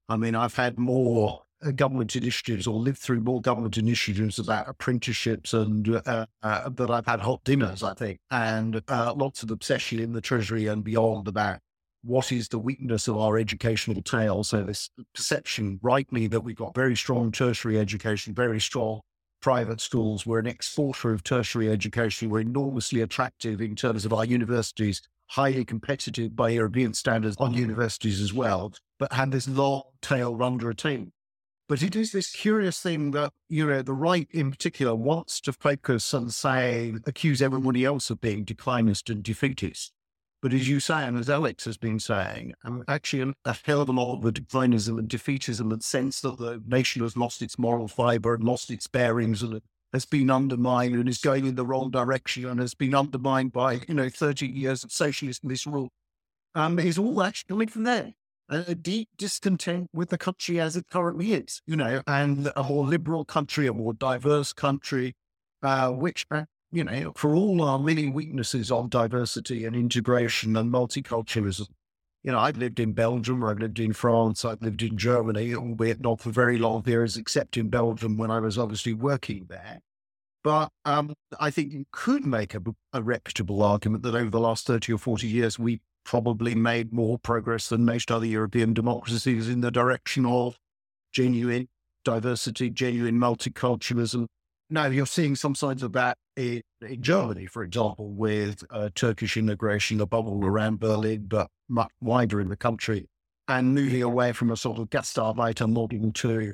I mean, I've had more government initiatives or lived through more government initiatives about apprenticeships and uh, uh, that I've had hot dinners, I think, and uh, lots of obsession in the Treasury and beyond about what is the weakness of our educational tail. So this perception, rightly, that we've got very strong tertiary education, very strong private schools. We're an exporter of tertiary education. We're enormously attractive in terms of our universities, highly competitive by European standards on universities as well, but had this long tail under attainment. But it is this curious thing that, you know, the right in particular wants to focus and say, accuse everybody else of being declinist and defeatist. But as you say, and as Alex has been saying, um, actually a hell of a lot of the declinism and defeatism and sense that the nation has lost its moral fibre and lost its bearings and has been undermined and is going in the wrong direction and has been undermined by, you know, 30 years of socialist misrule, um, is all actually coming from there a deep discontent with the country as it currently is, you know, and a more liberal country, a more diverse country, uh, which, uh, you know, for all our many weaknesses on diversity and integration and multiculturalism, you know, I've lived in Belgium, I've lived in France, I've lived in Germany, albeit not for very long periods, except in Belgium when I was obviously working there. But um, I think you could make a, a reputable argument that over the last 30 or 40 years, we probably made more progress than most other European democracies in the direction of genuine diversity, genuine multiculturalism. Now, you're seeing some signs of that in, in Germany, for example, with uh, Turkish immigration, a bubble around Berlin, but much wider in the country, and moving away from a sort of Gastarbeiter model to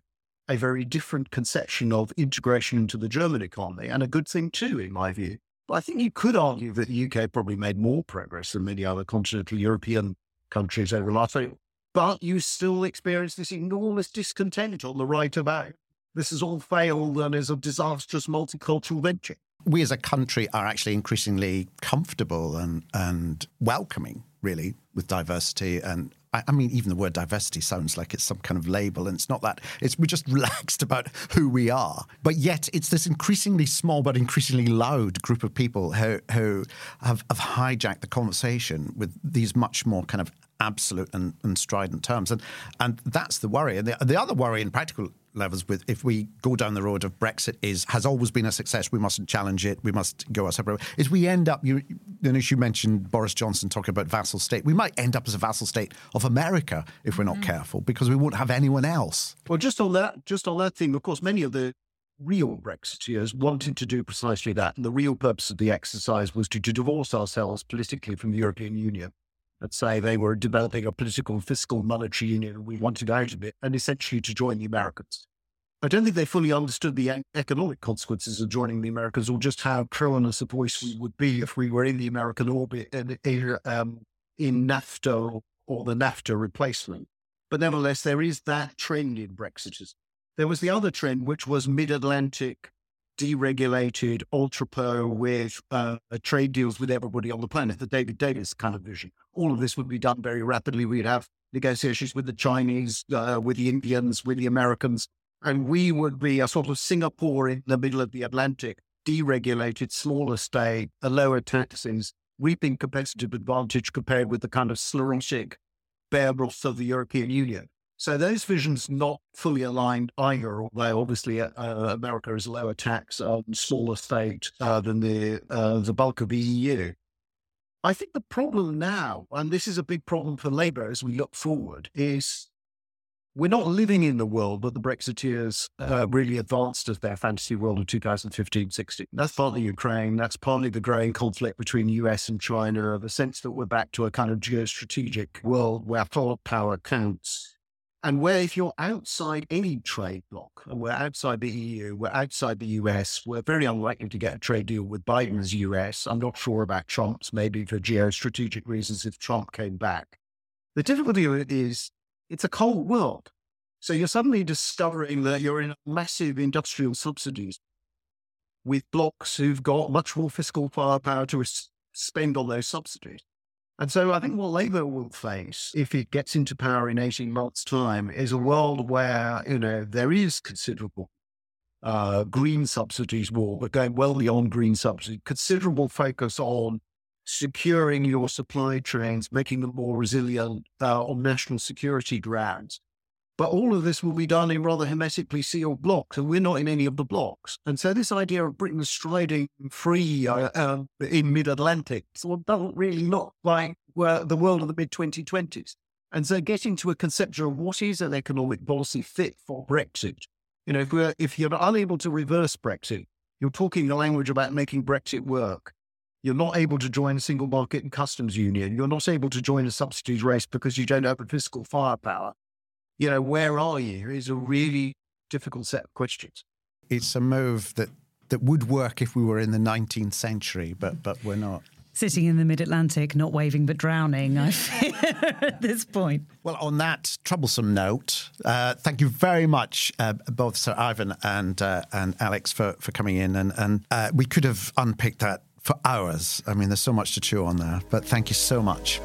a very different conception of integration into the German economy, and a good thing too, in my view. I think you could argue that the UK probably made more progress than many other continental European countries over the last year. But you still experience this enormous discontent on the right about this has all failed and is a disastrous multicultural venture. We as a country are actually increasingly comfortable and, and welcoming, really, with diversity and I, I mean, even the word diversity sounds like it's some kind of label, and it's not that. It's we're just (laughs) relaxed about who we are. But yet, it's this increasingly small but increasingly loud group of people who who have, have hijacked the conversation with these much more kind of absolute and, and strident terms, and and that's the worry. And the, the other worry in practical levels with if we go down the road of Brexit is has always been a success. We mustn't challenge it. We must go our separate. Way. Is we end up you, you know, you mentioned Boris Johnson talking about vassal state. We might end up as a vassal state of America if we're not mm. careful because we won't have anyone else. Well, just on that, just on that thing, of course, many of the real Brexiteers wanted to do precisely that. And the real purpose of the exercise was to, to divorce ourselves politically from the European Union let's say they were developing a political, fiscal, monetary union, we wanted out of it, and essentially to join the Americans. I don't think they fully understood the economic consequences of joining the Americans or just how perilous a voice we would be if we were in the American orbit and um, in NAFTA or the NAFTA replacement. But nevertheless, there is that trend in Brexiters. There was the other trend, which was mid Atlantic deregulated, ultra with uh, trade deals with everybody on the planet, the David Davis kind of vision. All of this would be done very rapidly. We'd have negotiations with the Chinese, uh, with the Indians, with the Americans, and we would be a sort of Singapore in the middle of the Atlantic, deregulated, smaller state, a lower taxes, reaping competitive advantage compared with the kind of bear broth of the European Union. So those visions not fully aligned either, although obviously uh, uh America is a lower tax, um, smaller state uh, than the uh, the bulk of the EU. I think the problem now, and this is a big problem for Labour as we look forward, is we're not living in the world that the Brexiteers uh, really advanced as their fantasy world of 2015 16. That's partly Ukraine. That's partly the growing conflict between the US and China, the sense that we're back to a kind of geostrategic world where power counts and where if you're outside any trade bloc, and we're outside the EU, we're outside the US, we're very unlikely to get a trade deal with Biden's US. I'm not sure about Trump's, maybe for geostrategic reasons if Trump came back. The difficulty of it is it's a cold world. So you're suddenly discovering that you're in massive industrial subsidies with blocs who've got much more fiscal firepower to spend on those subsidies. And so I think what Labour will face if it gets into power in 18 months' time is a world where, you know, there is considerable uh, green subsidies war, but going well beyond green subsidies, considerable focus on securing your supply chains, making them more resilient uh, on national security grounds. But all of this will be done in rather hermetically sealed blocks, and we're not in any of the blocks. And so this idea of Britain striding free uh, uh, in mid-Atlantic sort of doesn't really look like the world of the mid-2020s. And so getting to a conception of what is an economic policy fit for Brexit, you know, if, we're, if you're unable to reverse Brexit, you're talking the language about making Brexit work. You're not able to join a single market and customs union. You're not able to join a subsidies race because you don't have the fiscal firepower you know, where are you is a really difficult set of questions. It's a move that, that would work if we were in the 19th century, but, but we're not. Sitting in the mid Atlantic, not waving but drowning, I fear, (laughs) at this point. Well, on that troublesome note, uh, thank you very much, uh, both Sir Ivan and uh, and Alex, for, for coming in. And, and uh, we could have unpicked that for hours. I mean, there's so much to chew on there, but thank you so much.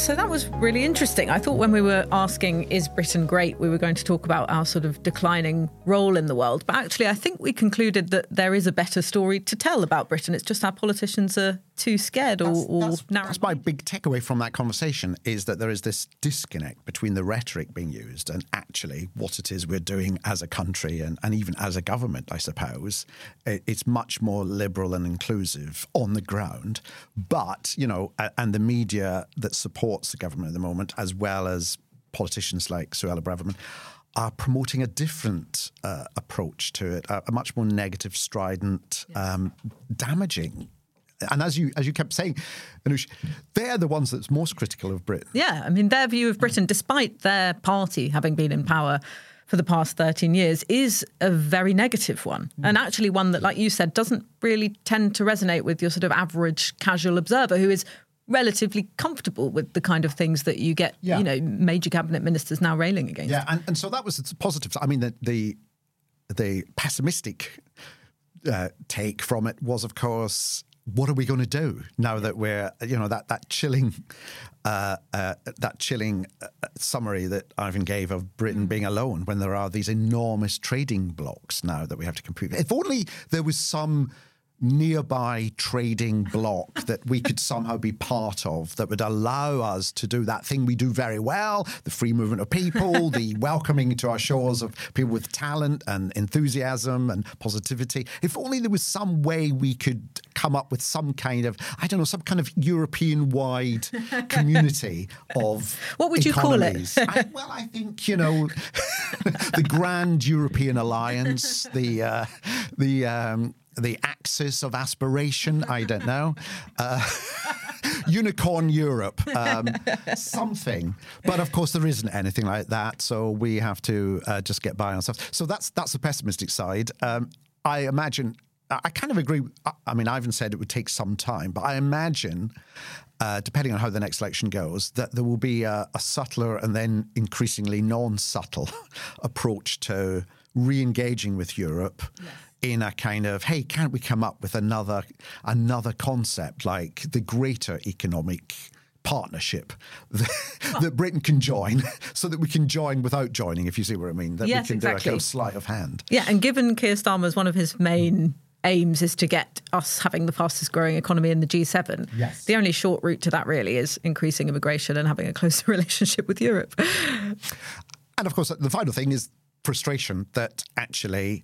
So that was really interesting. I thought when we were asking, is Britain great, we were going to talk about our sort of declining role in the world. But actually, I think we concluded that there is a better story to tell about Britain. It's just our politicians are too scared or, that's, or that's, that's my big takeaway from that conversation is that there is this disconnect between the rhetoric being used and actually what it is we're doing as a country and, and even as a government, I suppose. It's much more liberal and inclusive on the ground. But, you know, and the media that supports the government at the moment, as well as politicians like Suella Braverman, are promoting a different uh, approach to it, a, a, much more negative, strident, um, damaging and as you as you kept saying, they're the ones that's most critical of Britain. Yeah, I mean their view of Britain, despite their party having been in power for the past 13 years, is a very negative one. Mm. And actually one that, like you said, doesn't really tend to resonate with your sort of average casual observer who is relatively comfortable with the kind of things that you get, yeah. you know, major cabinet ministers now railing against. Yeah, and, and so that was the positive. I mean, the the, the pessimistic uh, take from it was, of course, what are we going to do now that we're you know that that chilling uh, uh, that chilling uh, summary that Ivan gave of Britain being alone when there are these enormous trading blocks now that we have to compete. If only there was some nearby trading block (laughs) that we could somehow be part of that would allow us to do that thing we do very well the free movement of people, (laughs) the welcoming to our shores of people with talent and enthusiasm and positivity. If only there was some way we could come up with some kind of, I don't know, some kind of European wide (laughs) community of. What would you economies. call it? I, well, I think, you know, the Grand European Alliance, the, uh, the, um, the axis of aspiration. I don't know. Uh, (laughs) Unicorn Europe, um, something. But of course, there isn't anything like that. So we have to uh, just get by ourselves. So that's that's the pessimistic side. Um, I imagine. I kind of agree. I mean, Ivan said it would take some time, but I imagine, uh, depending on how the next election goes, that there will be a, a subtler and then increasingly non-subtle (laughs) approach to re-engaging with Europe. Yes in a kind of hey can't we come up with another another concept like the greater economic partnership (laughs) that, that Britain can join (laughs) so that we can join without joining if you see what I mean that yes, we can exactly. do a kind of sleight of hand. Yeah and given Keir Starmer's one of his main aims is to get us having the fastest growing economy in the G7 yes. the only short route to that really is increasing immigration and having a closer (laughs) relationship with Europe. And of course the final thing is frustration that actually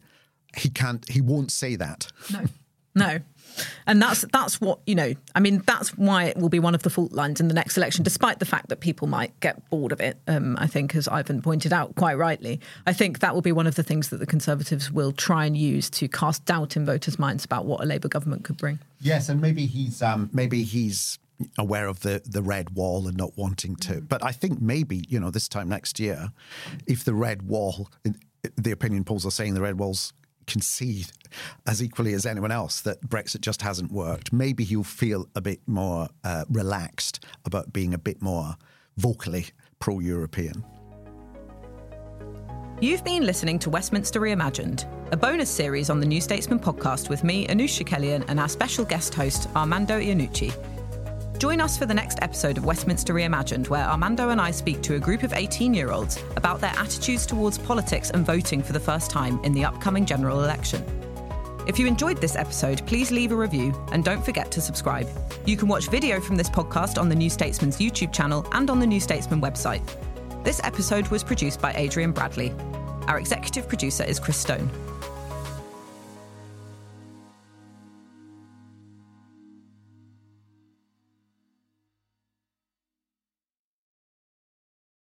he can't he won't say that. No. No. And that's that's what you know i mean that's why it will be one of the fault lines in the next election despite the fact that people might get bored of it um, i think as ivan pointed out quite rightly. I think that will be one of the things that the conservatives will try and use to cast doubt in voters minds about what a labour government could bring. Yes and maybe he's um, maybe he's aware of the the red wall and not wanting to. But i think maybe you know this time next year if the red wall the opinion polls are saying the red wall's concede as equally as anyone else that Brexit just hasn't worked, maybe he'll feel a bit more uh, relaxed about being a bit more vocally pro European. You've been listening to Westminster Reimagined, a bonus series on the New Statesman podcast with me, Anoosh Chakelian, and our special guest host, Armando Iannucci. Join us for the next episode of Westminster Reimagined, where Armando and I speak to a group of 18 year olds about their attitudes towards politics and voting for the first time in the upcoming general election. If you enjoyed this episode, please leave a review and don't forget to subscribe. You can watch video from this podcast on the New Statesman's YouTube channel and on the New Statesman website. This episode was produced by Adrian Bradley. Our executive producer is Chris Stone.